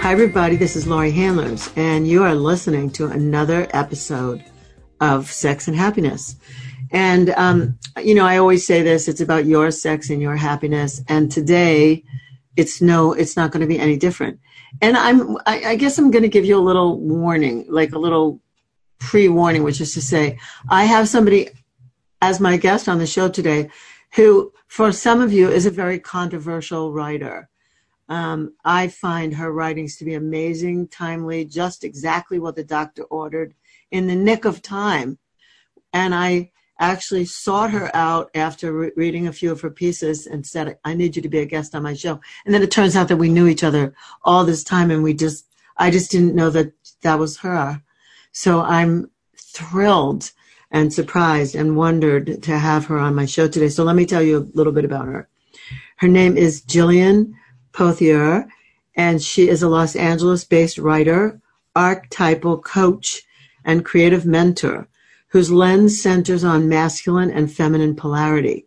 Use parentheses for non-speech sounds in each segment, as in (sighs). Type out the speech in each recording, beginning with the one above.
Hi, everybody. This is Laurie Handlers, and you are listening to another episode of Sex and Happiness. And, um, you know, I always say this it's about your sex and your happiness. And today, it's no, it's not going to be any different. And I'm, I, I guess I'm going to give you a little warning, like a little pre warning, which is to say, I have somebody as my guest on the show today who, for some of you, is a very controversial writer. Um, I find her writings to be amazing, timely, just exactly what the doctor ordered in the nick of time. And I actually sought her out after re- reading a few of her pieces and said, I need you to be a guest on my show. And then it turns out that we knew each other all this time and we just, I just didn't know that that was her. So I'm thrilled and surprised and wondered to have her on my show today. So let me tell you a little bit about her. Her name is Jillian Pothier, and she is a Los Angeles based writer, archetypal coach, and creative mentor whose lens centers on masculine and feminine polarity.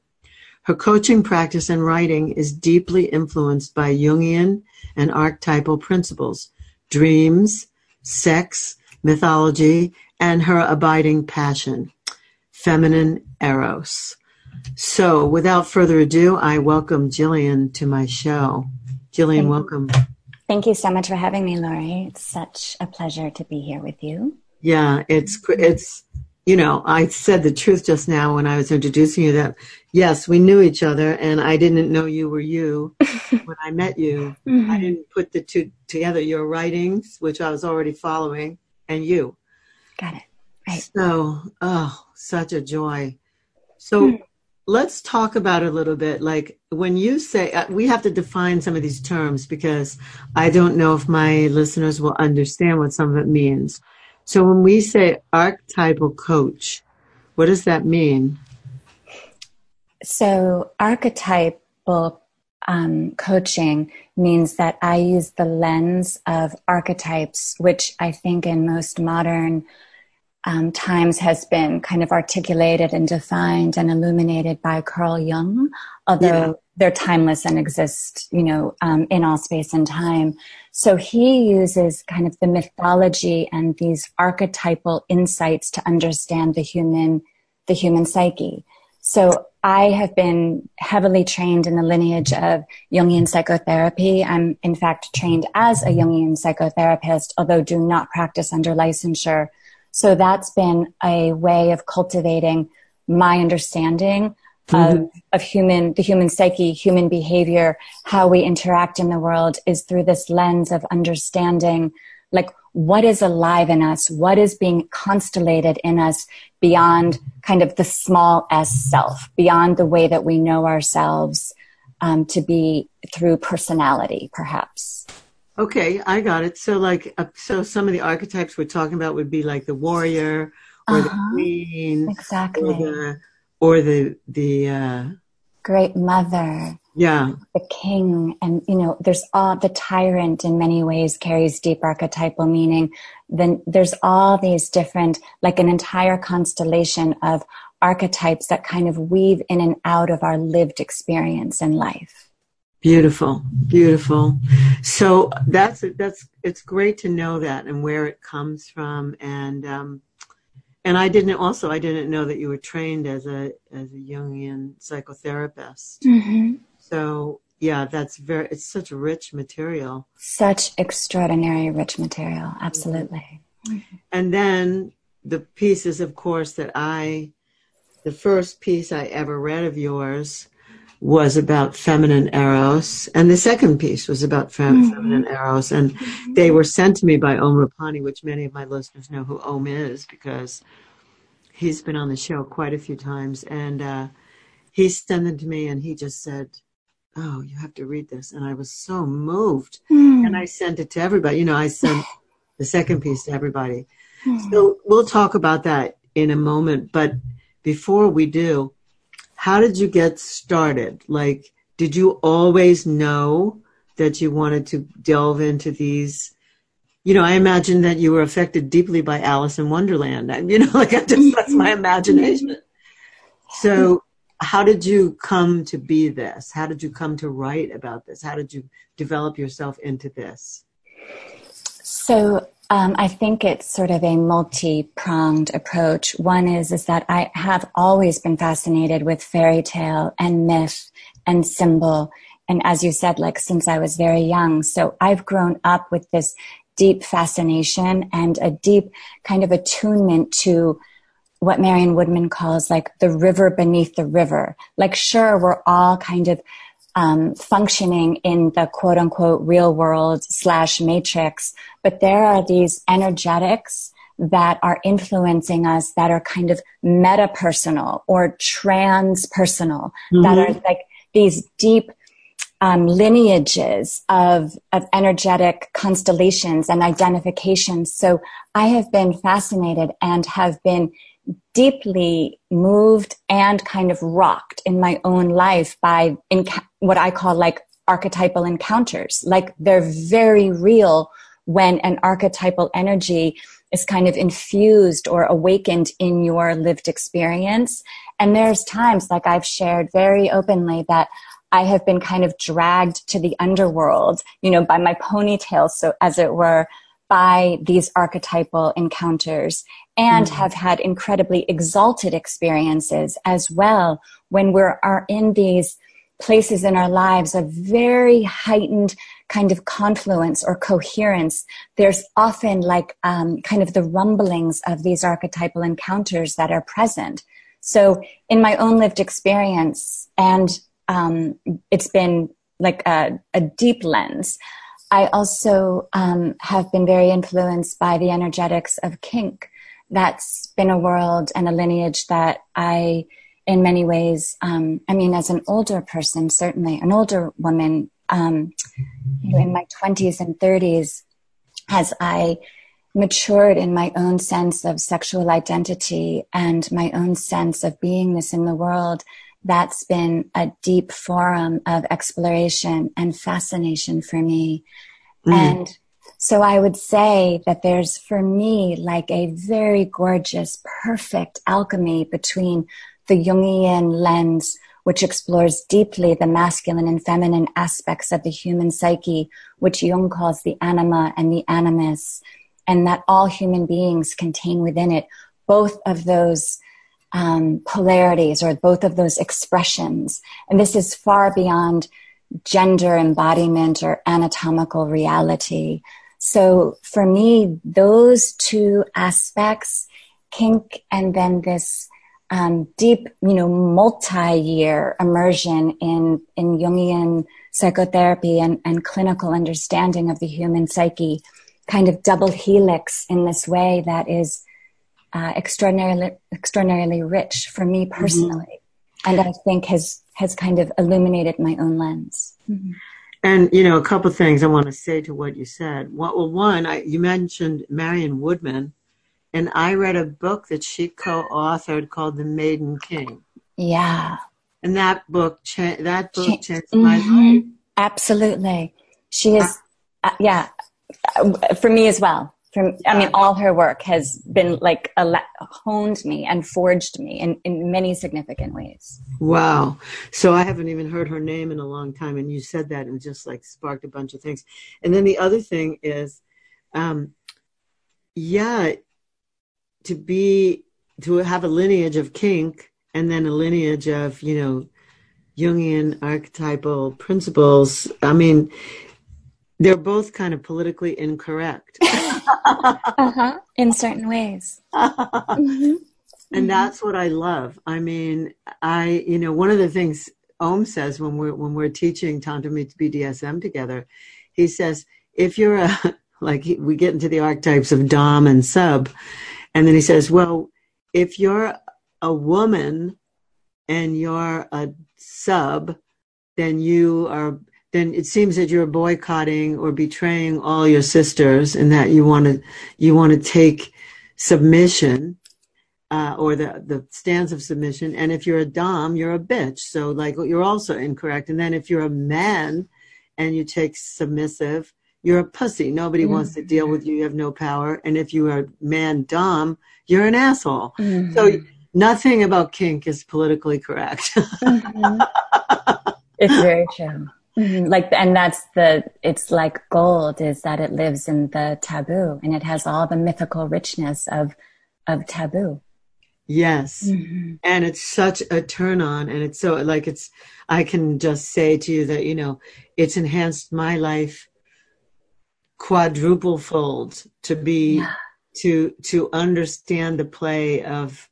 Her coaching practice and writing is deeply influenced by Jungian and archetypal principles, dreams, sex, mythology, and her abiding passion, feminine eros. So, without further ado, I welcome Jillian to my show. Jillian, welcome. Thank you so much for having me, Laurie. It's such a pleasure to be here with you. Yeah, it's it's you know, I said the truth just now when I was introducing you that yes, we knew each other and I didn't know you were you (laughs) when I met you. Mm-hmm. I didn't put the two together, your writings, which I was already following, and you. Got it. Right. So, oh, such a joy. So, mm let's talk about a little bit. Like when you say, uh, we have to define some of these terms because I don't know if my listeners will understand what some of it means. So when we say archetypal coach, what does that mean? So archetypal um, coaching means that I use the lens of archetypes, which I think in most modern um, times has been kind of articulated and defined and illuminated by Carl Jung, although yeah. they're timeless and exist, you know, um, in all space and time. So he uses kind of the mythology and these archetypal insights to understand the human, the human psyche. So I have been heavily trained in the lineage of Jungian psychotherapy. I'm in fact trained as a Jungian psychotherapist, although do not practice under licensure so that's been a way of cultivating my understanding mm-hmm. of, of human, the human psyche, human behavior, how we interact in the world is through this lens of understanding, like what is alive in us, what is being constellated in us beyond kind of the small s self, beyond the way that we know ourselves um, to be through personality, perhaps. Okay, I got it. So, like, uh, so some of the archetypes we're talking about would be like the warrior or uh-huh. the queen, exactly, or the or the the uh, great mother, yeah, the king, and you know, there's all the tyrant in many ways carries deep archetypal meaning. Then there's all these different, like an entire constellation of archetypes that kind of weave in and out of our lived experience in life. Beautiful, beautiful. So that's that's it's great to know that and where it comes from, and um, and I didn't also I didn't know that you were trained as a as a Jungian psychotherapist. Mm-hmm. So yeah, that's very it's such rich material. Such extraordinary rich material, absolutely. Mm-hmm. And then the pieces, of course, that I the first piece I ever read of yours was about feminine eros, and the second piece was about fem- mm-hmm. feminine eros, and they were sent to me by Om Rupani, which many of my listeners know who Om is because he's been on the show quite a few times, and uh, he sent them to me, and he just said, "Oh, you have to read this," and I was so moved, mm. and I sent it to everybody. You know, I sent (laughs) the second piece to everybody. Mm-hmm. So we'll talk about that in a moment. But before we do, how did you get started? Like, did you always know that you wanted to delve into these? You know, I imagine that you were affected deeply by Alice in Wonderland. (laughs) You know, like I just, that's my imagination. So, how did you come to be this? How did you come to write about this? How did you develop yourself into this? So, um, I think it's sort of a multi-pronged approach. One is is that I have always been fascinated with fairy tale and myth and symbol, and as you said, like since I was very young. So I've grown up with this deep fascination and a deep kind of attunement to what Marion Woodman calls like the river beneath the river. Like, sure, we're all kind of um, functioning in the quote unquote real world slash matrix, but there are these energetics that are influencing us that are kind of meta personal or transpersonal mm-hmm. that are like these deep um, lineages of, of energetic constellations and identifications. So I have been fascinated and have been deeply moved and kind of rocked in my own life by what I call like archetypal encounters. Like they're very real when an archetypal energy is kind of infused or awakened in your lived experience. And there's times, like I've shared very openly, that I have been kind of dragged to the underworld, you know, by my ponytail, so as it were, by these archetypal encounters and mm-hmm. have had incredibly exalted experiences as well when we are in these places in our lives of very heightened kind of confluence or coherence there's often like um, kind of the rumblings of these archetypal encounters that are present so in my own lived experience and um, it's been like a, a deep lens I also um, have been very influenced by the energetics of kink. That's been a world and a lineage that I, in many ways, um, I mean, as an older person, certainly an older woman, um, in my 20s and 30s, as I matured in my own sense of sexual identity and my own sense of beingness in the world, that's been a deep forum of exploration and fascination for me. Mm. And so I would say that there's for me like a very gorgeous, perfect alchemy between the Jungian lens, which explores deeply the masculine and feminine aspects of the human psyche, which Jung calls the anima and the animus, and that all human beings contain within it both of those um, polarities or both of those expressions. And this is far beyond gender embodiment or anatomical reality. So for me, those two aspects, kink and then this um, deep, you know, multi-year immersion in, in Jungian psychotherapy and, and clinical understanding of the human psyche, kind of double helix in this way that is uh, extraordinarily extraordinarily rich for me mm-hmm. personally, mm-hmm. and I think has has kind of illuminated my own lens. Mm-hmm. And you know, a couple of things I want to say to what you said. Well, one, I, you mentioned Marion Woodman, and I read a book that she co-authored called The Maiden King. Yeah, and that book cha- that book changed mm-hmm. my life. Absolutely, she is. Uh, yeah, uh, for me as well from i mean all her work has been like honed me and forged me in, in many significant ways. Wow. So i haven't even heard her name in a long time and you said that and just like sparked a bunch of things. And then the other thing is um yeah to be to have a lineage of kink and then a lineage of you know jungian archetypal principles i mean they're both kind of politically incorrect. (laughs) uh-huh. In certain ways. (laughs) mm-hmm. And that's what I love. I mean, I, you know, one of the things Om says when we're, when we're teaching Tantra meets BDSM together, he says, if you're a, (laughs) like we get into the archetypes of Dom and sub, and then he says, well, if you're a woman and you're a sub, then you are then it seems that you're boycotting or betraying all your sisters and that you want to you want to take submission uh, or the the stance of submission. And if you're a dom you're a bitch. So like you're also incorrect. And then if you're a man and you take submissive you're a pussy. Nobody mm-hmm. wants to deal with you. You have no power. And if you are man dom you're an asshole. Mm-hmm. so nothing about kink is politically correct. (laughs) Mm-hmm. it's very true Mm-hmm. Like, and that's the, it's like gold is that it lives in the taboo and it has all the mythical richness of, of taboo. Yes. Mm-hmm. And it's such a turn on. And it's so like, it's, I can just say to you that, you know, it's enhanced my life quadruple fold to be, yeah. to, to understand the play of,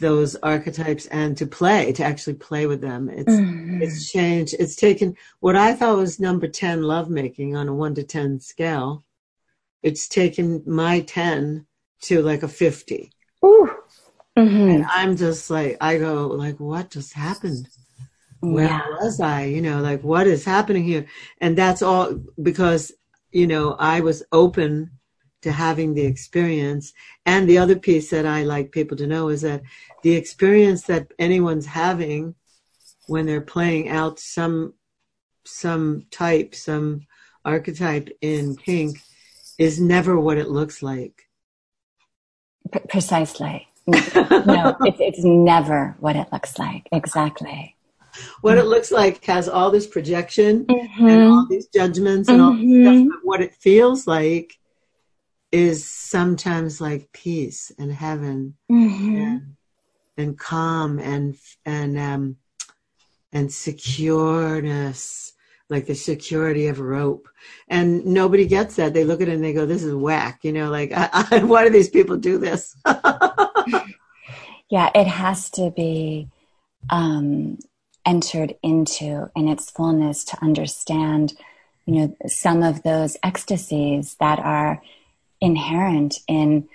those archetypes and to play to actually play with them it's mm-hmm. it's changed it's taken what i thought was number 10 lovemaking on a 1 to 10 scale it's taken my 10 to like a 50 Ooh. Mm-hmm. and i'm just like i go like what just happened where yeah. was i you know like what is happening here and that's all because you know i was open to having the experience. And the other piece that I like people to know is that the experience that anyone's having when they're playing out some some type, some archetype in kink is never what it looks like. P- precisely. no, it's, it's never what it looks like. Exactly. What it looks like has all this projection mm-hmm. and all these judgments and mm-hmm. all this stuff, mm-hmm. but what it feels like is sometimes like peace and heaven mm-hmm. and, and calm and and um and secureness like the security of rope. And nobody gets that. They look at it and they go this is whack you know like (laughs) I, I, why do these people do this? (laughs) Yeah it has to be um entered into in its fullness to understand you know some of those ecstasies that are inherent in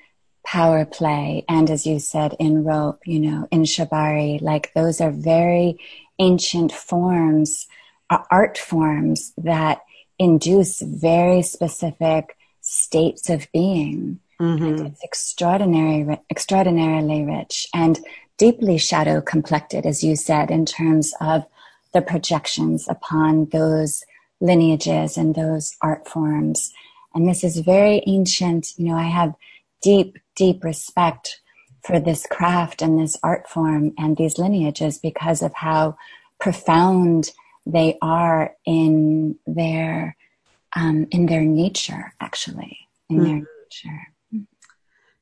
power play and as you said in rope you know in shibari like those are very ancient forms uh, art forms that induce very specific states of being mm-hmm. it's extraordinary extraordinarily rich and deeply shadow complected as you said in terms of the projections upon those lineages and those art forms and this is very ancient. You know, I have deep, deep respect for this craft and this art form and these lineages because of how profound they are in their um, in their nature actually in mm. their nature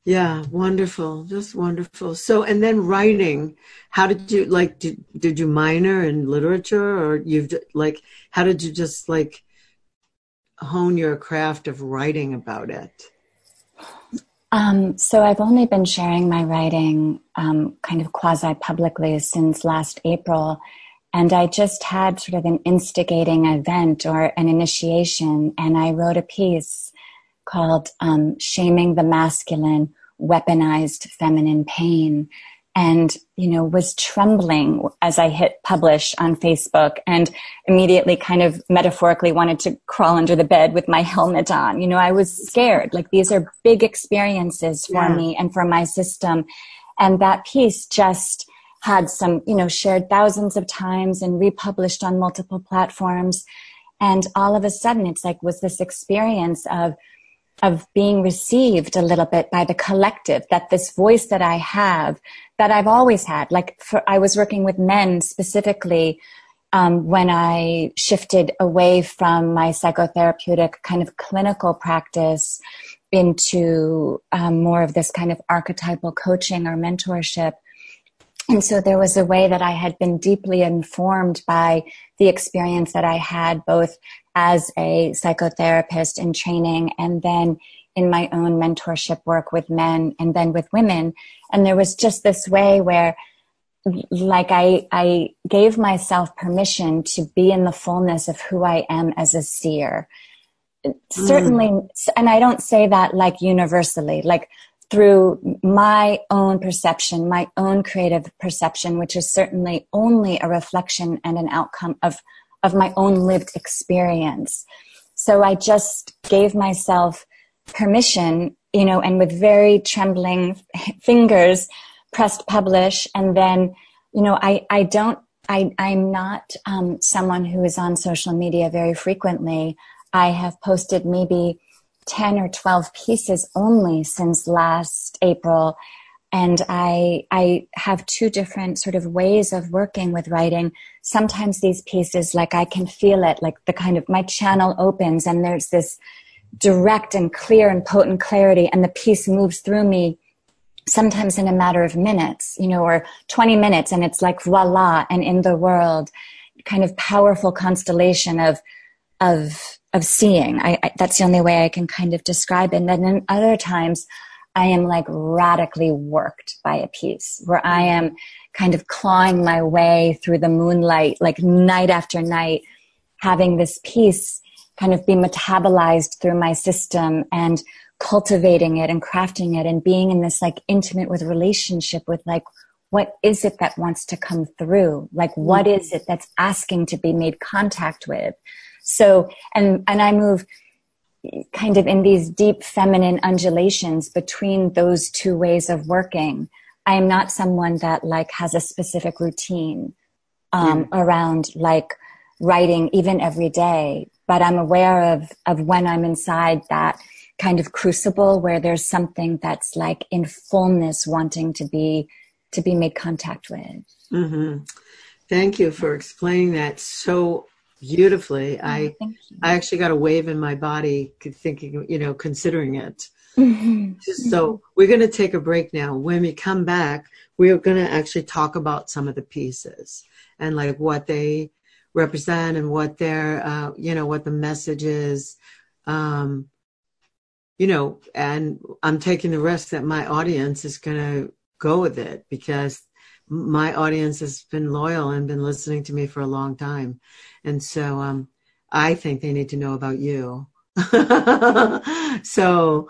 yeah wonderful just wonderful so and then writing how did you like did, did you minor in literature or you've like how did you just like hone your craft of writing about it? Um, so I've only been sharing my writing um, kind of quasi publicly since last April. And I just had sort of an instigating event or an initiation, and I wrote a piece called um, Shaming the Masculine Weaponized Feminine Pain and you know was trembling as i hit publish on facebook and immediately kind of metaphorically wanted to crawl under the bed with my helmet on. You know i was scared. Like these are big experiences for yeah. me and for my system. And that piece just had some you know shared thousands of times and republished on multiple platforms. And all of a sudden it's like was this experience of of being received a little bit by the collective that this voice that i have that I've always had. Like for, I was working with men specifically um, when I shifted away from my psychotherapeutic kind of clinical practice into um, more of this kind of archetypal coaching or mentorship. And so there was a way that I had been deeply informed by the experience that I had both as a psychotherapist in training and then in my own mentorship work with men and then with women. And there was just this way where like I, I gave myself permission to be in the fullness of who I am as a seer. Mm. Certainly, and I don't say that like universally, like through my own perception, my own creative perception, which is certainly only a reflection and an outcome of of my own lived experience. So I just gave myself permission, you know, and with very trembling (laughs) fingers pressed publish. And then, you know, I, I don't, I, I'm not um, someone who is on social media very frequently. I have posted maybe 10 or 12 pieces only since last April. And I, I have two different sort of ways of working with writing. Sometimes these pieces, like I can feel it, like the kind of my channel opens and there's this direct and clear and potent clarity and the piece moves through me sometimes in a matter of minutes, you know, or 20 minutes and it's like voila and in the world kind of powerful constellation of, of, of seeing. I, I, that's the only way I can kind of describe it. And then in other times, I am like radically worked by a piece where I am kind of clawing my way through the moonlight, like night after night, having this piece kind of be metabolized through my system and cultivating it and crafting it and being in this like intimate with relationship with like what is it that wants to come through like what mm. is it that's asking to be made contact with so and and i move kind of in these deep feminine undulations between those two ways of working. I am not someone that like has a specific routine um, mm. around like writing even every day, but I'm aware of of when I'm inside that kind of crucible where there's something that's like in fullness wanting to be to be made contact with. Mm-hmm. Thank you for explaining that so beautifully. Oh, I I actually got a wave in my body thinking, you know, considering it. Mm-hmm. So we're going to take a break now. When we come back, we're going to actually talk about some of the pieces and like what they represent and what their, uh, you know, what the message is. Um, you know, and I'm taking the risk that my audience is going to go with it because my audience has been loyal and been listening to me for a long time. And so um, I think they need to know about you. (laughs) so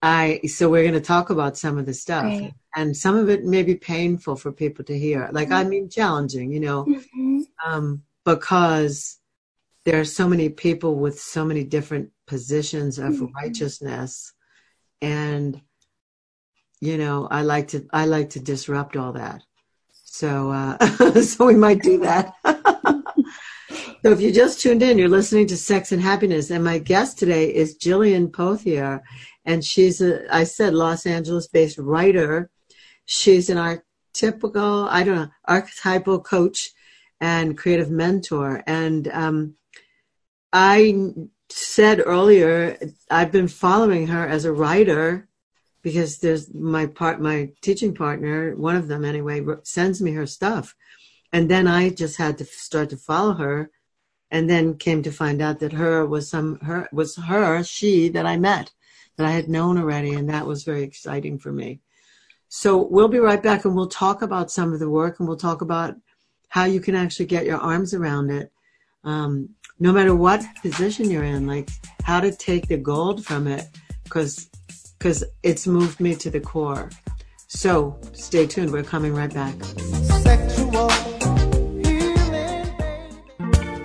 I so we're going to talk about some of the stuff Great. and some of it may be painful for people to hear. Like mm-hmm. I mean challenging, you know. Mm-hmm. Um, because there are so many people with so many different positions of mm-hmm. righteousness and you know, I like to I like to disrupt all that. So, uh, (laughs) so we might do that. (laughs) so if you just tuned in, you're listening to Sex and Happiness, and my guest today is Jillian Pothier, and she's a, I said, Los Angeles-based writer. She's an archetypical, I don't know, archetypal coach and creative mentor. And um, I said earlier, I've been following her as a writer because there's my part my teaching partner one of them anyway sends me her stuff and then i just had to start to follow her and then came to find out that her was some her was her she that i met that i had known already and that was very exciting for me so we'll be right back and we'll talk about some of the work and we'll talk about how you can actually get your arms around it um, no matter what position you're in like how to take the gold from it because because it's moved me to the core. So stay tuned. We're coming right back.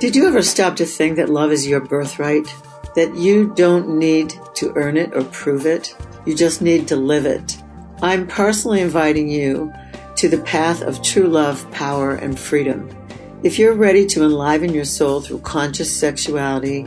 Did you ever stop to think that love is your birthright? That you don't need to earn it or prove it? You just need to live it. I'm personally inviting you to the path of true love, power, and freedom. If you're ready to enliven your soul through conscious sexuality,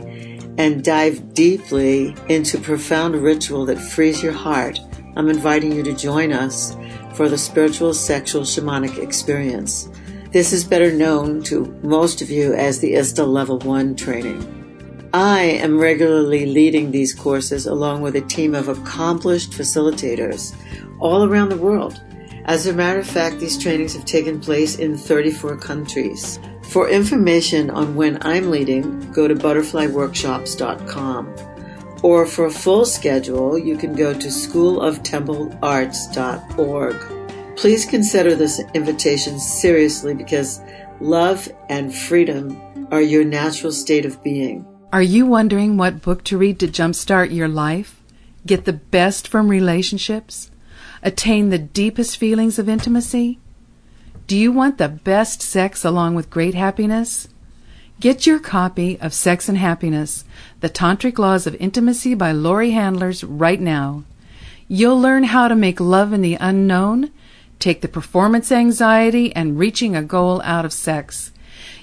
and dive deeply into profound ritual that frees your heart, I'm inviting you to join us for the spiritual sexual shamanic experience. This is better known to most of you as the ISTA Level 1 training. I am regularly leading these courses along with a team of accomplished facilitators all around the world. As a matter of fact, these trainings have taken place in 34 countries. For information on when I'm leading, go to butterflyworkshops.com. Or for a full schedule, you can go to schooloftemplearts.org. Please consider this invitation seriously because love and freedom are your natural state of being. Are you wondering what book to read to jumpstart your life? Get the best from relationships? Attain the deepest feelings of intimacy? Do you want the best sex along with great happiness? Get your copy of Sex and Happiness, The Tantric Laws of Intimacy by Laurie Handlers right now. You'll learn how to make love in the unknown, take the performance anxiety and reaching a goal out of sex.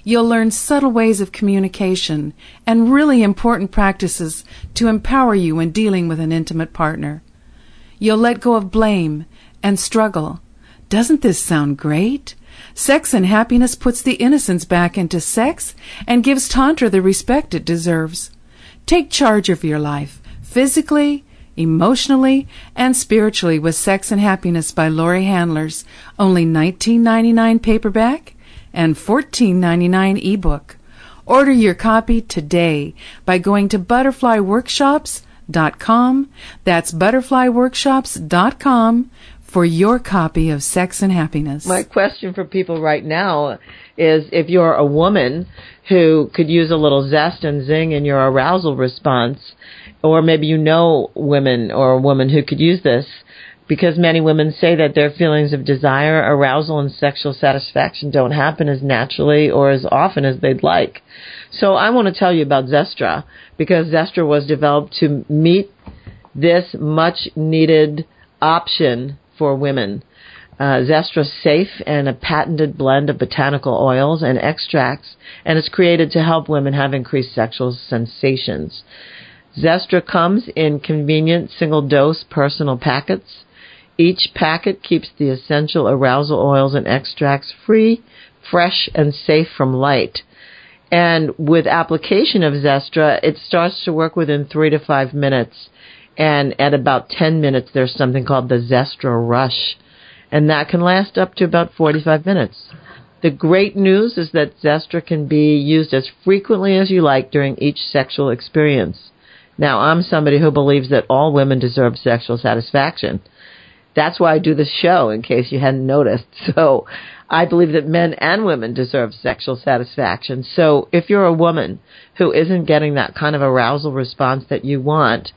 You'll learn subtle ways of communication and really important practices to empower you when dealing with an intimate partner. You'll let go of blame and struggle. Doesn't this sound great? Sex and happiness puts the innocence back into sex and gives Tantra the respect it deserves. Take charge of your life, physically, emotionally, and spiritually with Sex and Happiness by Laurie Handlers, only $19.99 paperback and $14.99 ebook. Order your copy today by going to butterflyworkshops.com. That's butterflyworkshops.com for your copy of Sex and Happiness. My question for people right now is if you're a woman who could use a little zest and zing in your arousal response, or maybe you know women or a woman who could use this, because many women say that their feelings of desire, arousal, and sexual satisfaction don't happen as naturally or as often as they'd like. So I want to tell you about Zestra, because Zestra was developed to meet this much needed option for women. Uh, Zestra's safe and a patented blend of botanical oils and extracts, and is created to help women have increased sexual sensations. Zestra comes in convenient single dose personal packets. Each packet keeps the essential arousal oils and extracts free, fresh, and safe from light. And with application of Zestra, it starts to work within three to five minutes and at about 10 minutes there's something called the Zestra Rush, and that can last up to about 45 minutes. The great news is that Zestra can be used as frequently as you like during each sexual experience. Now, I'm somebody who believes that all women deserve sexual satisfaction. That's why I do this show, in case you hadn't noticed. (laughs) So, I believe that men and women deserve sexual satisfaction. So, if you're a woman who isn't getting that kind of arousal response that you want,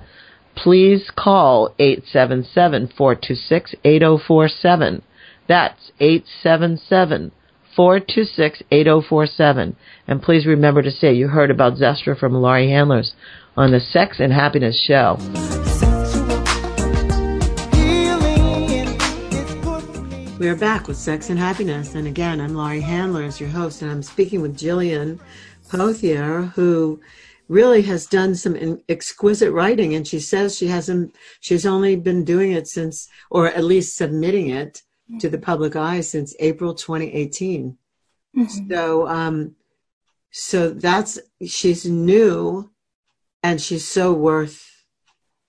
please call 877-426-8047. That's 877-426-8047. And please remember to say you heard about Zestra from Laurie Handlers on the Sex and Happiness Show. We are back with Sex and Happiness. And again, I'm Laurie Handlers, your host, and I'm speaking with Jillian Pothier, who really has done some exquisite writing and she says she hasn't she's only been doing it since or at least submitting it to the public eye since april 2018 mm-hmm. so um so that's she's new and she's so worth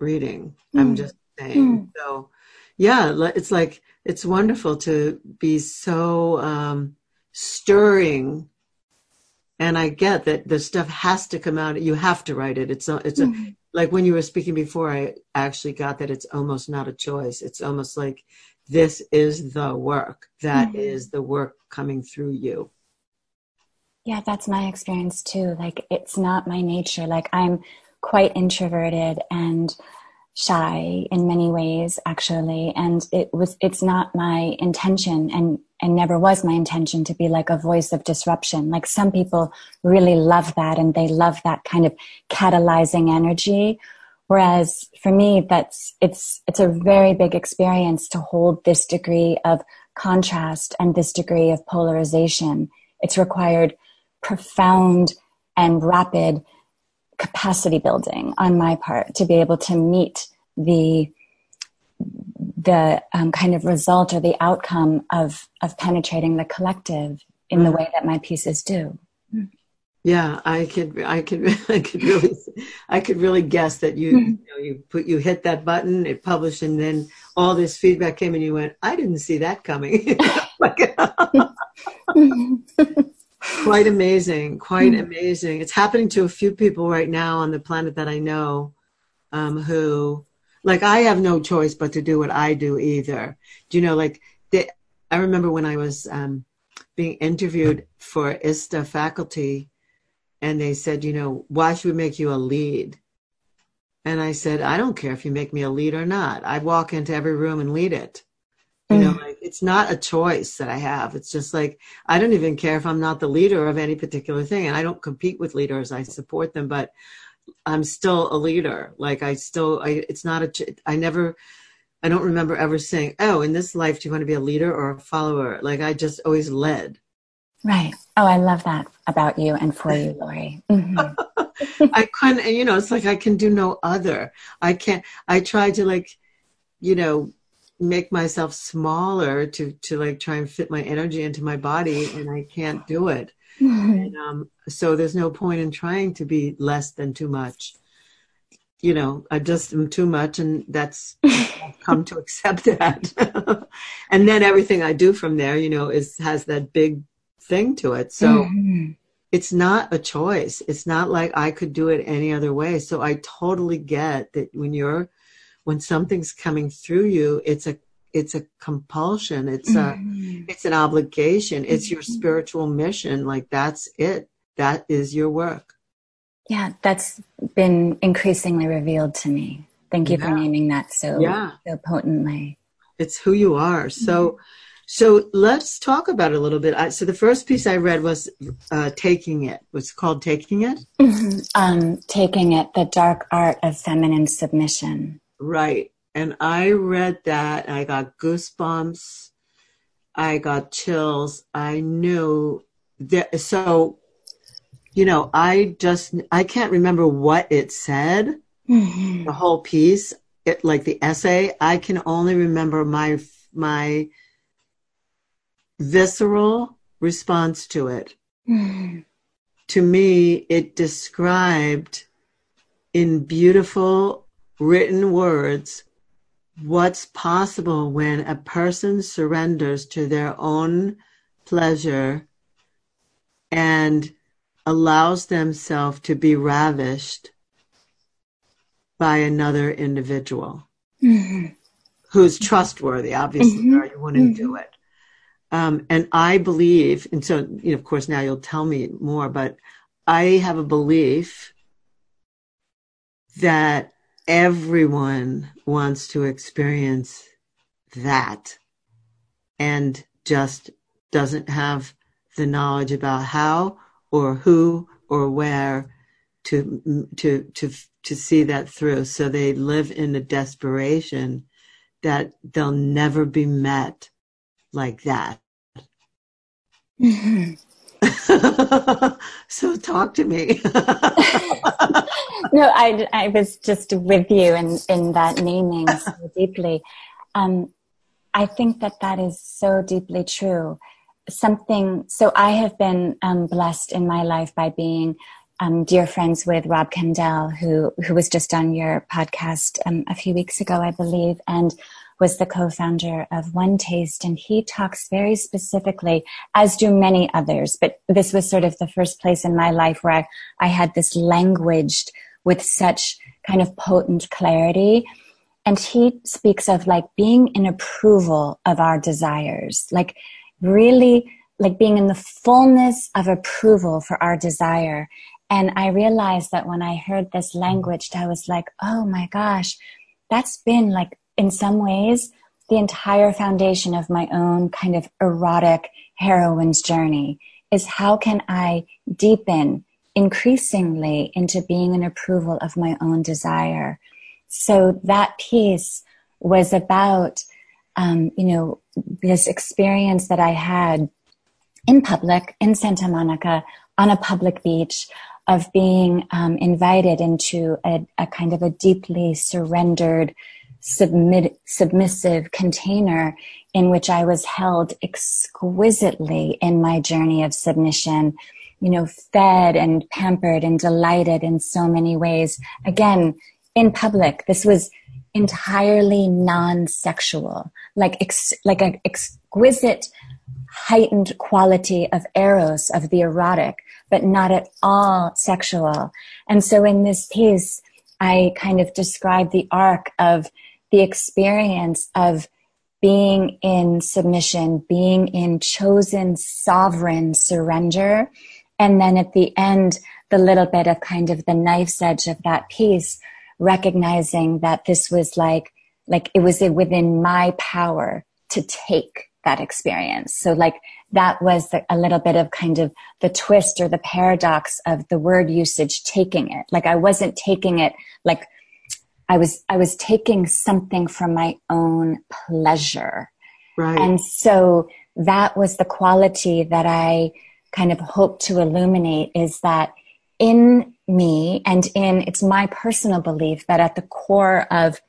reading mm-hmm. i'm just saying mm-hmm. so yeah it's like it's wonderful to be so um stirring and I get that the stuff has to come out. You have to write it. It's a, it's a, like when you were speaking before, I actually got that it's almost not a choice. It's almost like this is the work. That mm-hmm. is the work coming through you. Yeah, that's my experience too. Like it's not my nature. Like I'm quite introverted and shy in many ways actually and it was it's not my intention and and never was my intention to be like a voice of disruption like some people really love that and they love that kind of catalyzing energy whereas for me that's it's it's a very big experience to hold this degree of contrast and this degree of polarization it's required profound and rapid capacity building on my part to be able to meet the the um, kind of result or the outcome of of penetrating the collective in the mm-hmm. way that my pieces do. Yeah, I could, I could, (laughs) I could really, I could really guess that you, mm-hmm. you, know, you put, you hit that button, it published, and then all this feedback came, and you went, I didn't see that coming. (laughs) (laughs) quite amazing, quite mm-hmm. amazing. It's happening to a few people right now on the planet that I know, um, who like I have no choice but to do what I do either. Do you know, like they, I remember when I was um, being interviewed for ISTA faculty, and they said, you know, why should we make you a lead? And I said, I don't care if you make me a lead or not. I walk into every room and lead it. You know, mm. like it's not a choice that I have. It's just like I don't even care if I'm not the leader of any particular thing, and I don't compete with leaders. I support them, but I'm still a leader. Like I still, I, it's not a. I never. I don't remember ever saying, "Oh, in this life, do you want to be a leader or a follower?" Like I just always led. Right. Oh, I love that about you and for you, Laurie. Mm-hmm. (laughs) I couldn't, you know, it's like I can do no other. I can't. I try to like, you know, make myself smaller to to like try and fit my energy into my body and i can't do it. Mm-hmm. and, um, so there's no point in trying to be less than too much. You know i just am too much and that's i've come to accept that. (laughs) And then everything i do from there you know is has that big thing to it. So mm-hmm. it's not a choice. It's not like i could do it any other way. So i totally get that when you're when something's coming through you, it's a it's a compulsion. It's mm-hmm. a it's an obligation. It's your mm-hmm. spiritual mission. Like that's it. That is your work. Yeah, that's been increasingly revealed to me. Thank you yeah. for naming that so yeah. so potently. It's who you are. So mm-hmm. so let's talk about it a little bit. I, so the first piece I read was uh, "Taking It." Was called "Taking It." Mm-hmm. Um, taking it, the dark art of feminine submission. Right. And I read that I got goosebumps. I got chills. I knew that. So, you know, I just, I can't remember what it said, mm-hmm. the whole piece, it, like the essay. I can only remember my, my visceral response to it. Mm-hmm. To me, it described in beautiful written words what's possible when a person surrenders to their own pleasure and allows themselves to be ravished by another individual mm-hmm. who's trustworthy, obviously, mm-hmm. or you wouldn't mm-hmm. do it. Um, and I believe, and so, you know, of course, now you'll tell me more, but I have a belief that everyone wants to experience that and just doesn't have the knowledge about how or who or where to to to to see that through so they live in a desperation that they'll never be met like that mm-hmm. (laughs) so talk to me. (laughs) no, I, I was just with you in, in that naming so (laughs) deeply. Um, I think that that is so deeply true. Something, so I have been um, blessed in my life by being um, dear friends with Rob Kandell, who, who was just on your podcast um, a few weeks ago, I believe. And was the co-founder of One Taste, and he talks very specifically, as do many others, but this was sort of the first place in my life where I, I had this languaged with such kind of potent clarity. And he speaks of like being in approval of our desires, like really like being in the fullness of approval for our desire. And I realized that when I heard this language, I was like, oh my gosh, that's been like in some ways, the entire foundation of my own kind of erotic heroine's journey is how can I deepen increasingly into being an approval of my own desire. So that piece was about, um, you know, this experience that I had in public in Santa Monica on a public beach of being um, invited into a, a kind of a deeply surrendered submit, submissive container in which I was held exquisitely in my journey of submission, you know, fed and pampered and delighted in so many ways. Again, in public, this was entirely non-sexual, like, ex, like an exquisite heightened quality of eros, of the erotic, but not at all sexual. And so in this piece, I kind of describe the arc of the experience of being in submission, being in chosen sovereign surrender. And then at the end, the little bit of kind of the knife's edge of that piece, recognizing that this was like, like it was within my power to take that experience. So like that was the, a little bit of kind of the twist or the paradox of the word usage taking it. Like I wasn't taking it like I was, I was taking something from my own pleasure. Right. And so that was the quality that I kind of hope to illuminate is that in me and in, it's my personal belief that at the core of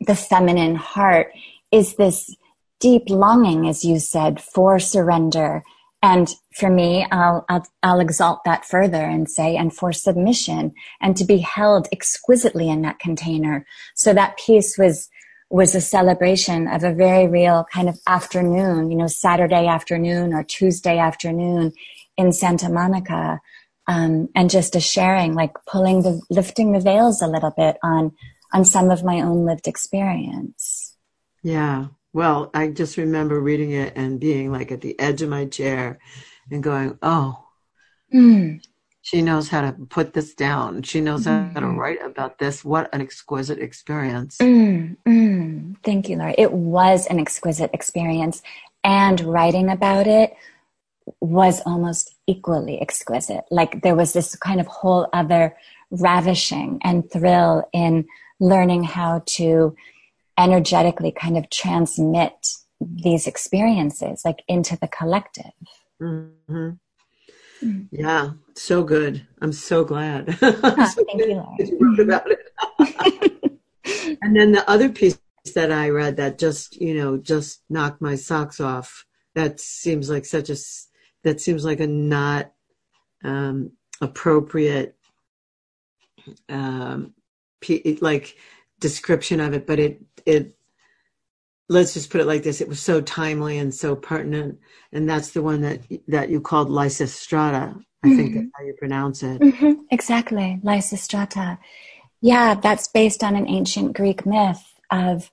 the feminine heart is this deep longing, as you said, for surrender. And for me, I'll, I'll, I'll, exalt that further and say, and for submission and to be held exquisitely in that container. So that piece was, was a celebration of a very real kind of afternoon, you know, Saturday afternoon or Tuesday afternoon in Santa Monica. Um, and just a sharing, like pulling the, lifting the veils a little bit on, on some of my own lived experience. Yeah. Well, I just remember reading it and being like at the edge of my chair and going, oh, mm. she knows how to put this down. She knows mm. how to mm-hmm. write about this. What an exquisite experience. Mm. mm. Thank you, Laura. It was an exquisite experience. And writing about it was almost equally exquisite. Like there was this kind of whole other ravishing and thrill in learning how to energetically kind of transmit these experiences like into the collective. Mm-hmm. Mm. Yeah, so good. I'm so glad. So (laughs) thank you, Laura. You wrote about it. (laughs) and then the other piece that I read that just, you know, just knocked my socks off. That seems like such a, that seems like a not um, appropriate, um, like description of it, but it it let's just put it like this: it was so timely and so pertinent, and that's the one that that you called Lysistrata. I mm-hmm. think that's how you pronounce it. Mm-hmm. Exactly, Lysistrata. Yeah, that's based on an ancient Greek myth of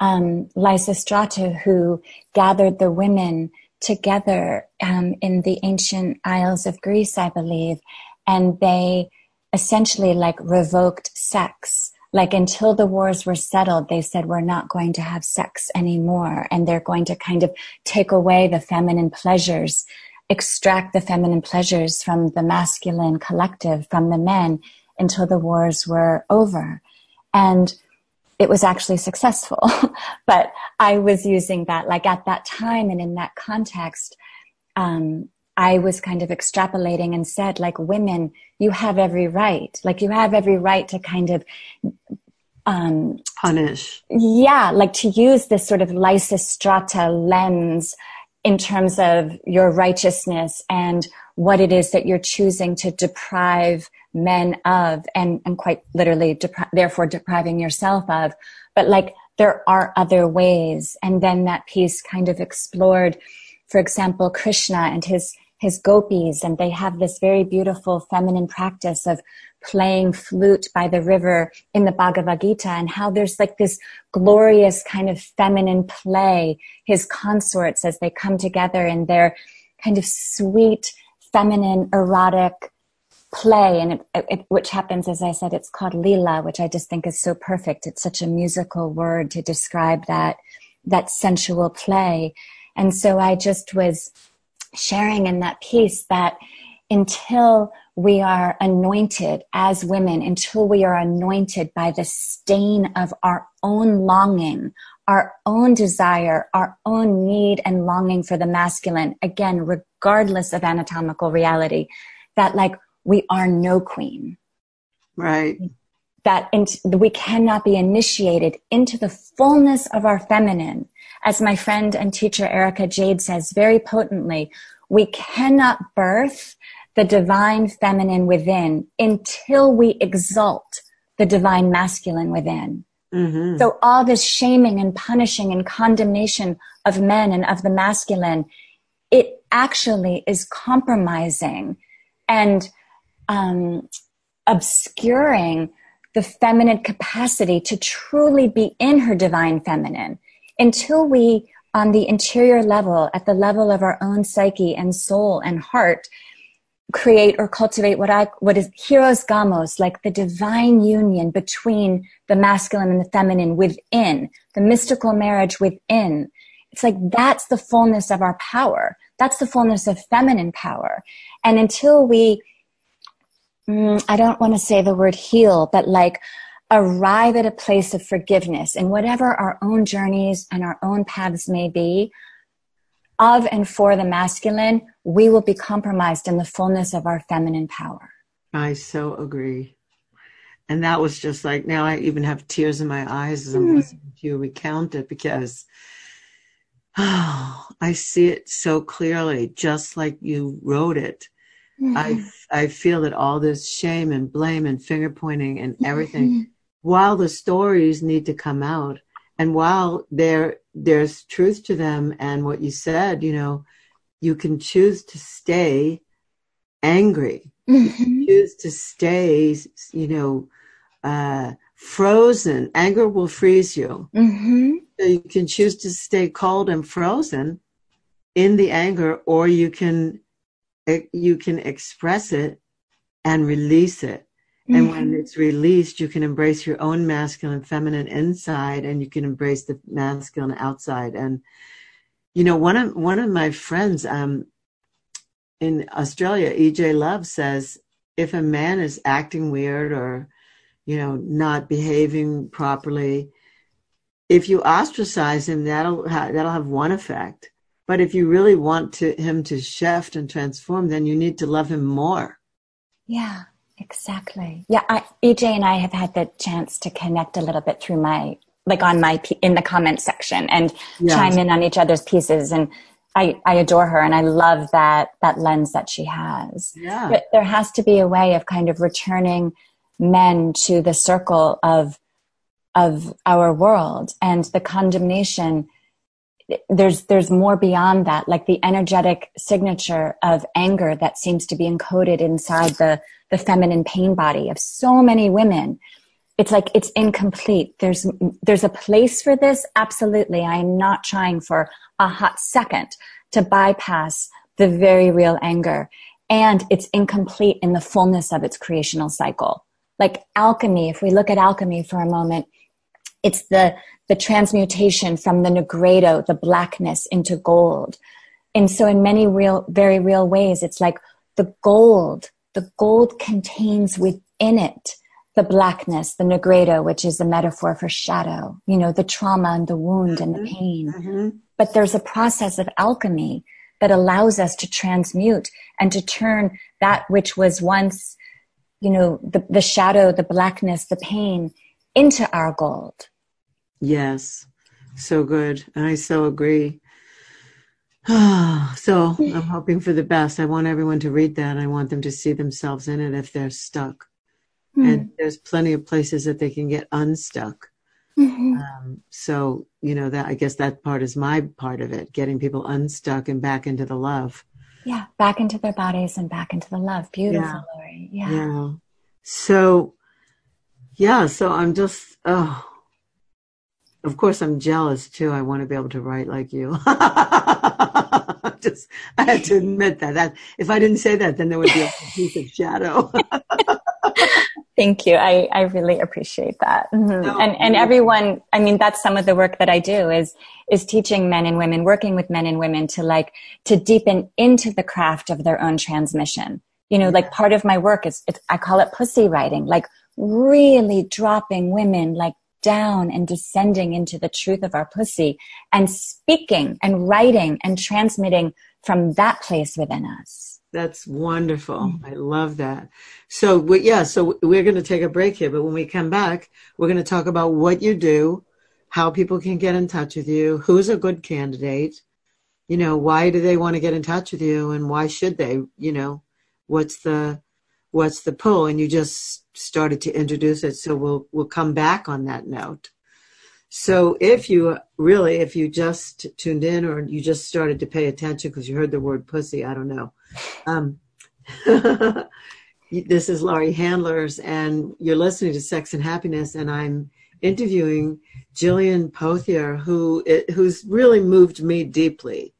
um, Lysistrata, who gathered the women together um, in the ancient Isles of Greece, I believe, and they essentially like revoked sex like until the wars were settled, they said, we're not going to have sex anymore. And they're going to kind of take away the feminine pleasures, extract the feminine pleasures from the masculine collective, from the men until the wars were over. And it was actually successful. (laughs) but I was using that, like at that time and in that context, um, I was kind of extrapolating and said, like, women, you have every right. Like, you have every right to kind of um, punish. Yeah, like to use this sort of Lysistrata lens in terms of your righteousness and what it is that you're choosing to deprive men of, and, and quite literally, depri- therefore depriving yourself of. But like, there are other ways. And then that piece kind of explored, for example, Krishna and his his gopis and they have this very beautiful feminine practice of playing flute by the river in the Bhagavad Gita and how there's like this glorious kind of feminine play, his consorts as they come together in their kind of sweet, feminine, erotic play. And it, it, which happens as i said it's called lila which i just think is so perfect. It's such a musical word to describe that that sensual play and so i just was sharing in that piece that until we are anointed as women, until we are anointed by the stain of our own longing, our own desire, our own need and longing for the masculine, again, regardless of anatomical reality, that like we are no queen. Right. That in, we cannot be initiated into the fullness of our feminine as my friend and teacher Erica Jade says very potently, we cannot birth the divine feminine within until we exalt the divine masculine within. Mm-hmm. So all this shaming and punishing and condemnation of men and of the masculine, it actually is compromising and um, obscuring the feminine capacity to truly be in her divine feminine until we on the interior level at the level of our own psyche and soul and heart create or cultivate what I what is hieros gamos, like the divine union between the masculine and the feminine within, the mystical marriage within, It's like that's the fullness of our power. That's the fullness of feminine power. And until we, mm, I don't want to say the word heal, but like arrive at a place of forgiveness in whatever our own journeys and our own paths may be, of and for the masculine, we will be compromised in the fullness of our feminine power. I so agree. And that was just like, now I even have tears in my eyes as I'm mm. listening to you recount it because oh, (sighs) I see it so clearly, just like you wrote it. Mm-hmm. I, I feel that all this shame and blame and finger pointing and everything, mm-hmm. (laughs) while the stories need to come out and while there there's truth to them and what you said you know you can choose to stay angry mm-hmm. choose to stay you know uh, frozen anger will freeze you mm-hmm. so you can choose to stay cold and frozen in the anger or you can you can express it and release it and mm-hmm. when it's released, you can embrace your own masculine, feminine inside, and you can embrace the masculine outside. And you know, one of one of my friends um, in Australia, EJ Love says, if a man is acting weird or you know not behaving properly, if you ostracize him, that'll ha- that'll have one effect. But if you really want to, him to shift and transform, then you need to love him more. Yeah. Exactly. Yeah, I, EJ and I have had the chance to connect a little bit through my, like on my, in the comment section and yes. chime in on each other's pieces. And I, I adore her and I love that, that lens that she has. Yeah. But there has to be a way of kind of returning men to the circle of, of our world and the condemnation there's there's more beyond that like the energetic signature of anger that seems to be encoded inside the the feminine pain body of so many women it's like it's incomplete. There's there's a place for this? Absolutely. I'm not trying for a hot second to bypass the very real anger. And it's incomplete in the fullness of its creational cycle. Like alchemy if we look at alchemy for a moment it's the the transmutation from the nigredo the blackness into gold. And so in many real very real ways it's like the gold the gold contains within it the blackness, the nigredo, which is a metaphor for shadow, you know, the trauma and the wound and the mm-hmm. pain. Mm-hmm. But there's a process of alchemy that allows us to transmute and to turn that which was once, you know, the, the shadow, the blackness, the pain into our gold. Yes. So good. I so agree. (sighs) so I'm hoping for the best. I want everyone to read that. I want them to see themselves in it if they're stuck. Mm-hmm. And there's plenty of places that they can get unstuck. Mm-hmm. Um, so, you know, that I guess that part is my part of it, getting people unstuck and back into the love. Yeah, back into their bodies and back into the love. Beautiful, yeah. Laurie. Yeah. yeah. So, yeah, so I'm just, oh, of course, I'm jealous too. I want to be able to write like you. (laughs) Just, I had to admit that. That if I didn't say that, then there would be a (laughs) piece of shadow. (laughs) Thank you. I, I really appreciate that. Mm-hmm. No, and and everyone, I mean, that's some of the work that I do is is teaching men and women, working with men and women to like to deepen into the craft of their own transmission. You know, like part of my work is it's I call it pussy writing, like really dropping women like down and descending into the truth of our pussy and speaking and writing and transmitting from that place within us. That's wonderful. I love that. So, we, yeah, so we're going to take a break here, but when we come back, we're going to talk about what you do, how people can get in touch with you, who's a good candidate, you know, why do they want to get in touch with you and why should they, you know, what's the what's the pull? And you just started to introduce it. So we'll we'll come back on that note. So if you really if you just tuned in or you just started to pay attention because you heard the word pussy i don't know. Um, (laughs) this is laurie handlers and you're listening to sex and happiness and i'm interviewing jillian pothier who who's really moved me deeply.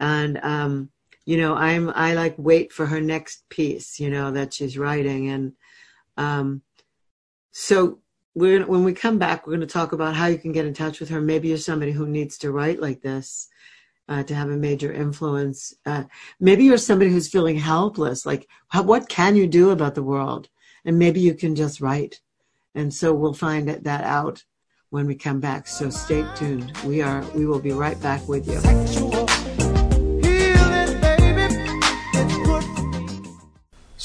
And um, you know i'm i like wait for her next piece you know that she's writing and um so we're when we come back, we're going to talk about how you can get in touch with her. Maybe you're somebody who needs to write like this. Uh, to have a major influence. Uh, maybe you're somebody who's feeling helpless. Like, how, what can you do about the world? And maybe you can just write. And so we'll find that out when we come back. So stay tuned. We are. We will be right back with you.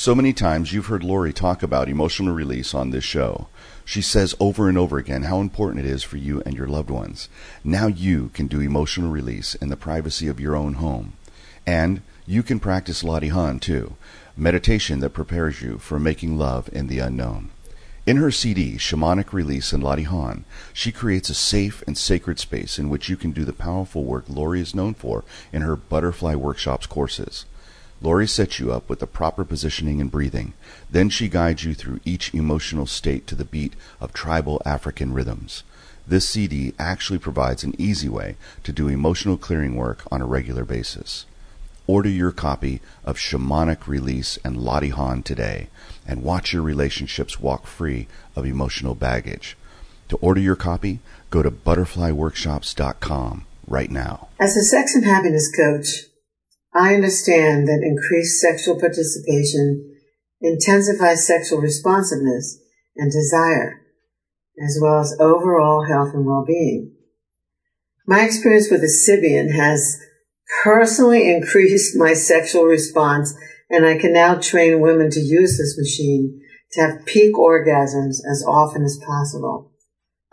So many times you've heard Laurie talk about emotional release on this show. She says over and over again how important it is for you and your loved ones. Now you can do emotional release in the privacy of your own home. And you can practice Latihan too, meditation that prepares you for making love in the unknown. In her CD, Shamanic Release and Latihan, she creates a safe and sacred space in which you can do the powerful work Laurie is known for in her Butterfly Workshops courses. Laurie sets you up with the proper positioning and breathing. Then she guides you through each emotional state to the beat of tribal African rhythms. This CD actually provides an easy way to do emotional clearing work on a regular basis. Order your copy of Shamanic Release and Latihan today and watch your relationships walk free of emotional baggage. To order your copy, go to butterflyworkshops.com right now. As a sex and happiness coach, I understand that increased sexual participation intensifies sexual responsiveness and desire, as well as overall health and well-being. My experience with the Sybian has personally (laughs) increased my sexual response, and I can now train women to use this machine to have peak orgasms as often as possible.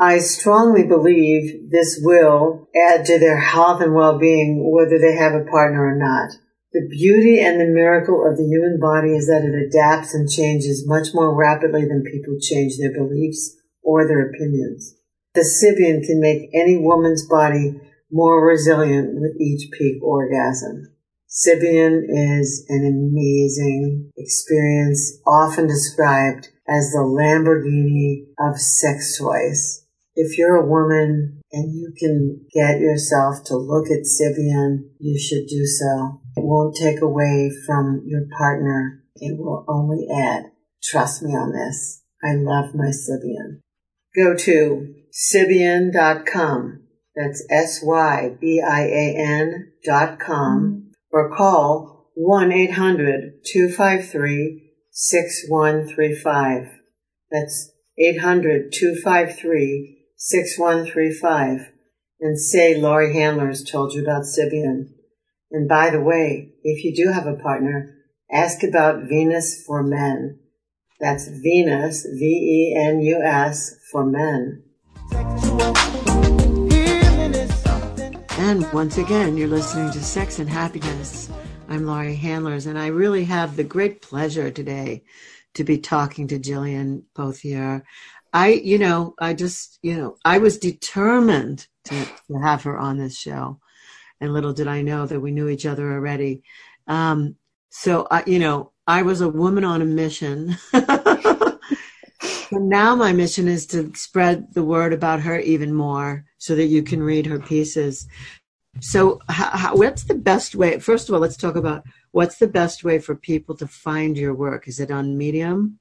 I strongly believe this will add to their health and well-being whether they have a partner or not. The beauty and the miracle of the human body is that it adapts and changes much more rapidly than people change their beliefs or their opinions. The Sybian can make any woman's body more resilient with each peak orgasm. Sybian is an amazing experience, often described as the Lamborghini of sex toys if you're a woman and you can get yourself to look at Sybian, you should do so. It won't take away from your partner. It will only add. Trust me on this. I love my Sybian. Go to Sybian.com. That's S-Y-B-I-A-N dot com or call 1-800-253-6135. That's 800-253 6135 and say Laurie Handlers told you about Sybian. And by the way, if you do have a partner, ask about Venus for Men. That's Venus, V-E-N-U-S, for men. And once again, you're listening to Sex and Happiness. I'm Laurie Handlers, and I really have the great pleasure today to be talking to Jillian Pothier I, you know, I just, you know, I was determined to, to have her on this show. And little did I know that we knew each other already. Um, so, I, you know, I was a woman on a mission. (laughs) now my mission is to spread the word about her even more so that you can read her pieces. So, how, how, what's the best way? First of all, let's talk about what's the best way for people to find your work. Is it on Medium?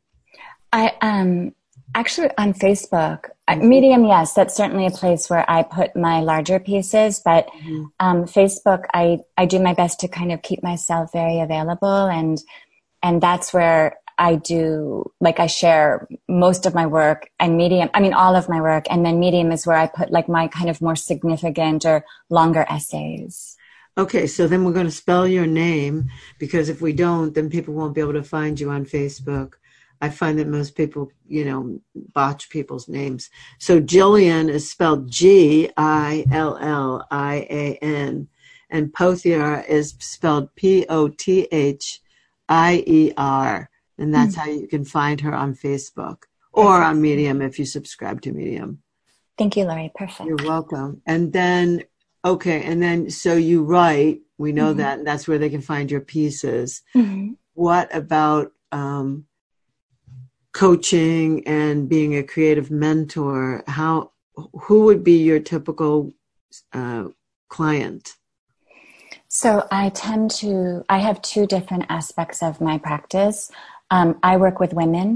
I um Actually, on Facebook, uh, Medium, yes, that's certainly a place where I put my larger pieces. But mm-hmm. um, Facebook, I I do my best to kind of keep myself very available, and and that's where I do like I share most of my work and Medium. I mean, all of my work, and then Medium is where I put like my kind of more significant or longer essays. Okay, so then we're going to spell your name because if we don't, then people won't be able to find you on Facebook. I find that most people, you know, botch people's names. So Jillian is spelled G I L L I A N, and Pothier is spelled P O T H I E R, and that's mm-hmm. how you can find her on Facebook or on Medium if you subscribe to Medium. Thank you, Laurie. Perfect. You're welcome. And then, okay, and then so you write. We know mm-hmm. that, and that's where they can find your pieces. Mm-hmm. What about um, coaching and being a creative mentor, how who would be your typical uh, client? So I tend to I have two different aspects of my practice. Um, I work with women,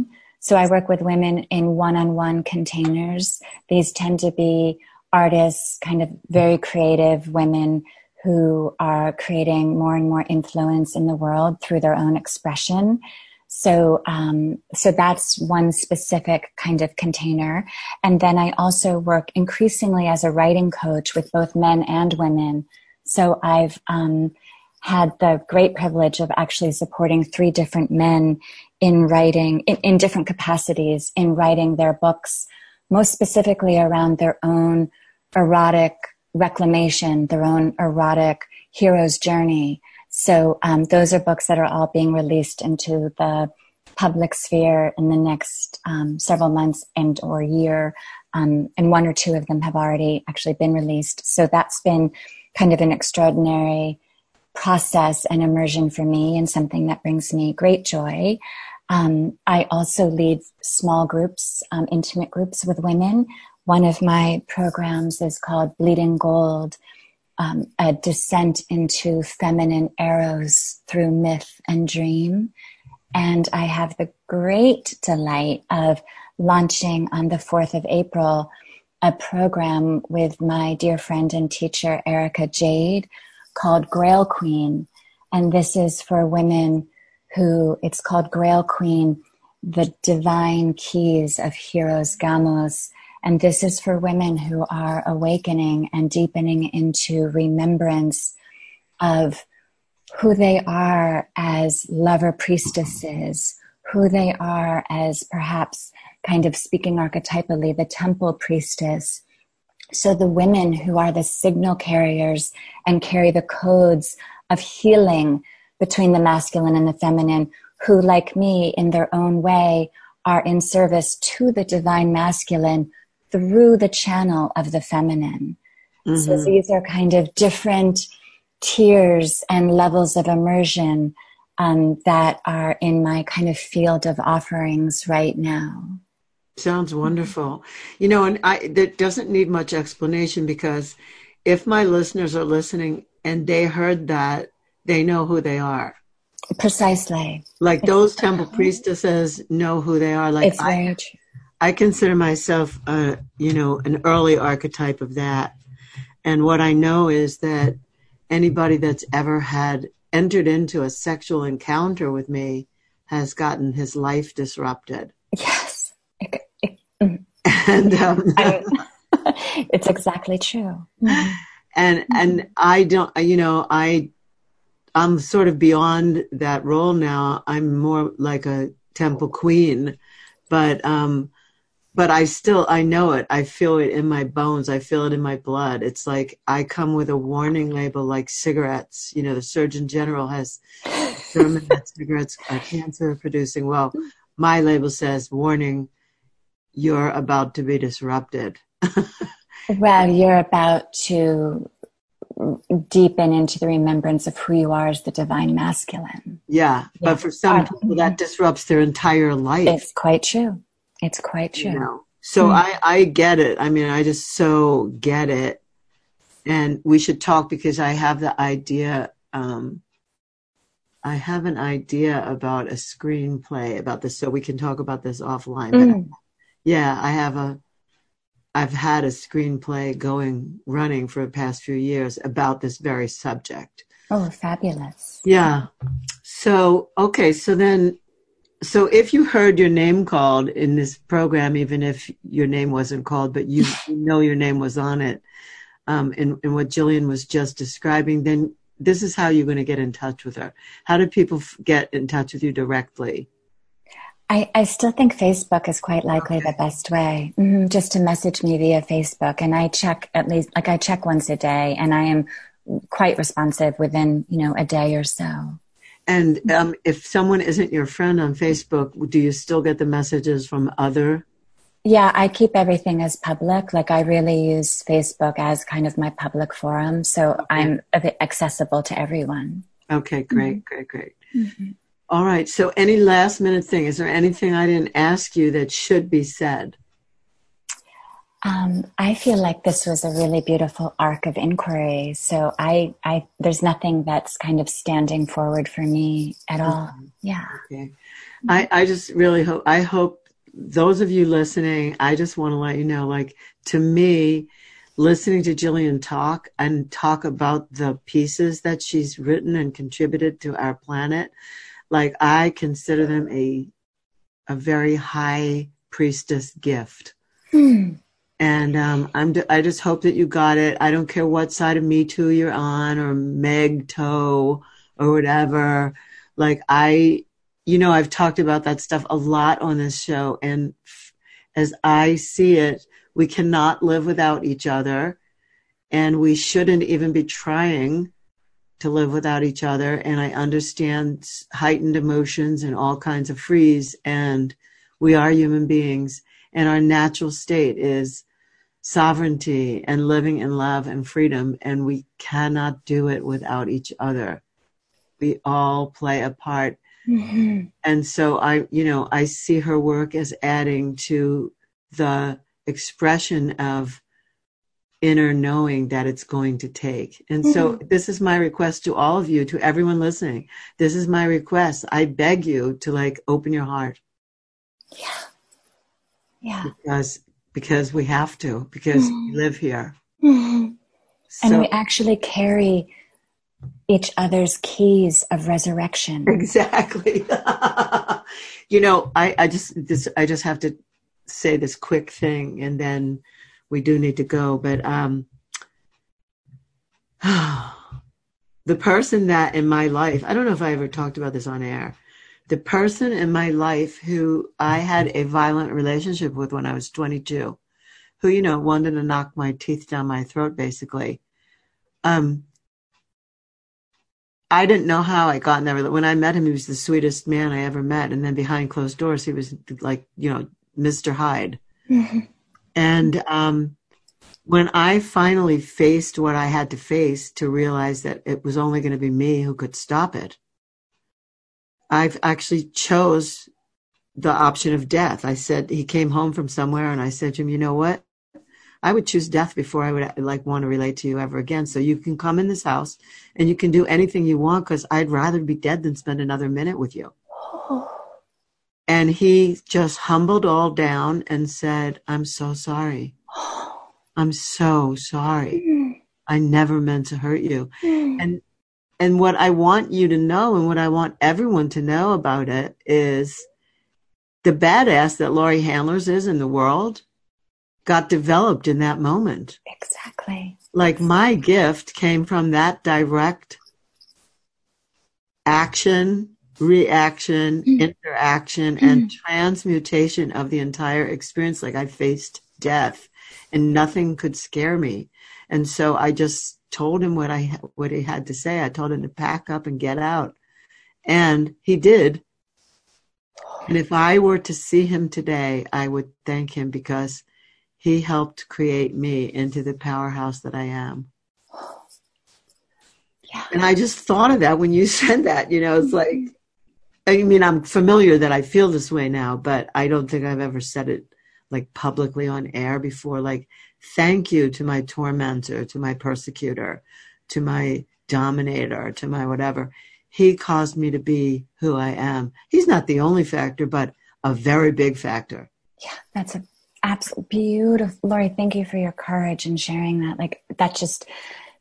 So I work with women in one on one containers. These tend to be artists, kind of very creative women who are creating more and more influence in the world through their own expression. So, um, so that's one specific kind of container. And then I also work increasingly as a writing coach with both men and women. So I've, um, had the great privilege of actually supporting three different men in writing, in, in different capacities, in writing their books, most specifically around their own erotic reclamation, their own erotic hero's journey. So um, those are books that are all being released into the public sphere in the next um, several months and or year. Um, and one or two of them have already actually been released. So that's been kind of an extraordinary process and immersion for me and something that brings me great joy. Um, I also lead small groups, um, intimate groups with women. One of my programs is called Bleeding Gold, um, a descent into feminine eros through myth and dream. And I have the great delight of launching on the 4th of April a program with my dear friend and teacher, Erica Jade, called Grail Queen. And this is for women who, it's called Grail Queen, the divine keys of Hieros Gamos. And this is for women who are awakening and deepening into remembrance of who they are as lover priestesses, who they are as perhaps kind of speaking archetypally, the temple priestess. So the women who are the signal carriers and carry the codes of healing between the masculine and the feminine, who, like me, in their own way, are in service to the divine masculine through the channel of the feminine. Mm-hmm. So these are kind of different tiers and levels of immersion um, that are in my kind of field of offerings right now. Sounds wonderful. You know, and I that doesn't need much explanation because if my listeners are listening and they heard that, they know who they are. Precisely. Like those temple priestesses know who they are. Like it's I. I consider myself, uh, you know, an early archetype of that. And what I know is that anybody that's ever had entered into a sexual encounter with me has gotten his life disrupted. Yes. It, it, mm. (laughs) and um, (laughs) (laughs) it's exactly true. And and I don't, you know, I I'm sort of beyond that role now. I'm more like a temple queen, but um, but I still I know it. I feel it in my bones. I feel it in my blood. It's like I come with a warning label like cigarettes. You know, the Surgeon General has determined that (laughs) cigarettes are cancer producing. Well, my label says warning, you're about to be disrupted. (laughs) well, you're about to deepen into the remembrance of who you are as the divine masculine. Yeah, yeah. but for some people that disrupts their entire life. It's quite true. It's quite true. You know? So mm I, I get it. I mean, I just so get it. And we should talk because I have the idea. Um, I have an idea about a screenplay about this, so we can talk about this offline. Mm. yeah, I have a. I've had a screenplay going running for the past few years about this very subject. Oh, fabulous! Yeah. So okay, so then so if you heard your name called in this program, even if your name wasn't called, but you, know your name was on it, um, in, in what Jillian was just describing, then this is how you're going to get in touch with her. How do people f- get in touch with you directly? I, I still think Facebook is quite likely okay. the best way. Mm-hmm, just to message me via Facebook, and I check at least like I check once a day, and I am quite responsive within you know a day or so. And um, if someone isn't your friend on Facebook, do you still get the messages from other? Yeah, I keep everything as public. Like I really use Facebook as kind of my public forum, so okay. I'm accessible to everyone. Okay, great, mm-hmm. great, great. Mm-hmm. All right. So, any last minute thing? Is there anything I didn't ask you that should be said? Um, I feel like this was a really beautiful arc of inquiry. So I, I, there's nothing that's kind of standing forward for me at all. Mm-hmm. Yeah. Okay. I, I just really hope, I hope those of you listening, I just want to let you know, like, to me, listening to Jillian talk and talk about the pieces that she's written and contributed to our planet, like, I consider them a, a very high priestess gift. Hmm. And um, I'm I just hope that you got it. I don't care what side of Me Too you're on or MGTOW or whatever. Like I you know, I've talked about that stuff a lot on this show. And as I see it, we cannot live without each other. And we shouldn't even be trying to live without each other. And I understand heightened emotions and all kinds of freeze. And we are human beings. And our natural state is sovereignty and living in love and freedom. And we cannot do it without each other. We all play a part Mm-hmm. And so I, you know, I see her work as adding to the expression of inner knowing that it's going to take. And mm-hmm. so this is my request to all of you, to everyone listening. This is my request. I beg you to like open your heart. Yeah. Yeah. Because because we have to, because we live here. Mm-hmm. So, and we actually carry each other's keys of resurrection. Exactly. (laughs) you know, I, I just this I just have to say this quick thing and then we do need to go. But um (sighs) the person that in my life, I don't know if I ever talked about this on air. The person in my life who I had a violent relationship with when I was 22, who, you know, wanted to knock my teeth down my throat, basically. Um, I didn't know how I got in that. When I met him, he was the sweetest man I ever met. And then behind closed doors, he was like, you know, Mr. Hyde. Mm-hmm. And um, when I finally faced what I had to face to realize that it was only going to be me who could stop it, I've actually chose the option of death. I said, he came home from somewhere and I said to him, you know what? I would choose death before I would like want to relate to you ever again. So you can come in this house and you can do anything you want because I'd rather be dead than spend another minute with you. (sighs) And he just humbled all down and said, I'm so sorry. (sighs) I'm so sorry. Mm. I never meant to hurt you. Mm. And and what I want you to know and what I want everyone to know about it is the badass that Laurie Handlers is in the world got developed in that moment. Exactly. Like my gift came from that direct action, reaction, mm-hmm. interaction, mm-hmm. and transmutation of the entire experience. Like I faced death and nothing could scare me. And so I just told him what I, what he had to say. I told him to pack up and get out. And he did. And if I were to see him today, I would thank him because he helped create me into the powerhouse that I am. Yeah. And I just thought of that when you (laughs) said that, you know, it's like, I mean, I'm familiar that I feel this way now, but I don't think I've ever said it like publicly on air before. Like, thank you to my tormentor, to my persecutor, to my dominator, to my whatever. He caused me to be who I am. He's not the only factor, but a very big factor. Yeah, that's a absolutely beautiful. Laurie, thank you for your courage and sharing that. Like that just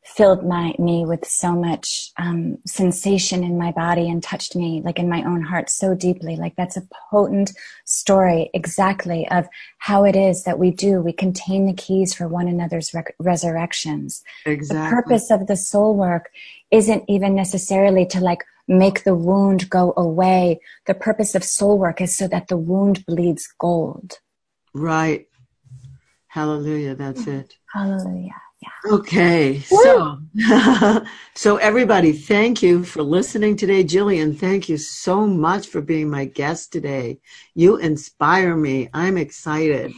filled my me with so much um, sensation in my body and touched me like in my own heart so deeply like that's a potent story exactly of how it is that we do we contain the keys for one another's rec- resurrections exactly. the purpose of the soul work isn't even necessarily to like make the wound go away the purpose of soul work is so that the wound bleeds gold Right. Hallelujah. That's it. Hallelujah. Yeah. Okay. So, (laughs) so everybody, thank you for listening today. Jillian, thank you so much for being my guest today. You inspire me. I'm excited.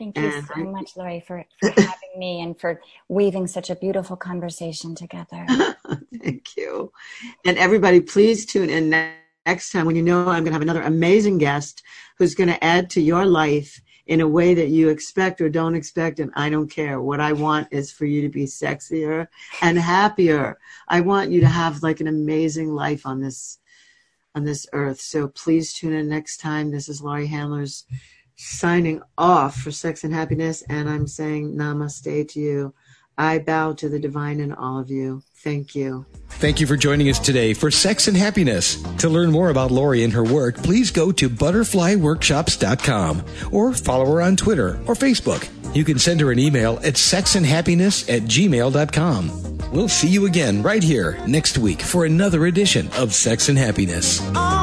Thank you and so I, much, Laurie, for, for having me and for weaving such a beautiful conversation together. (laughs) thank you. And everybody, please tune in next time when you know I'm going to have another amazing guest who's going to add to your life in a way that you expect or don't expect. And I don't care. What I want is for you to be sexier and happier. I want you to have like an amazing life on this, on this earth. So please tune in next time. This is Laurie Handler's signing off for Sex and Happiness, and I'm saying namaste to you. I bow to the divine in all of you. Thank you. Thank you for joining us today for Sex and Happiness. To learn more about Laurie and her work, please go to butterflyworkshops.com or follow her on Twitter or Facebook. You can send her an email at sexandhappiness at gmail.com. We'll see you again right here next week for another edition of Sex and Happiness. Oh.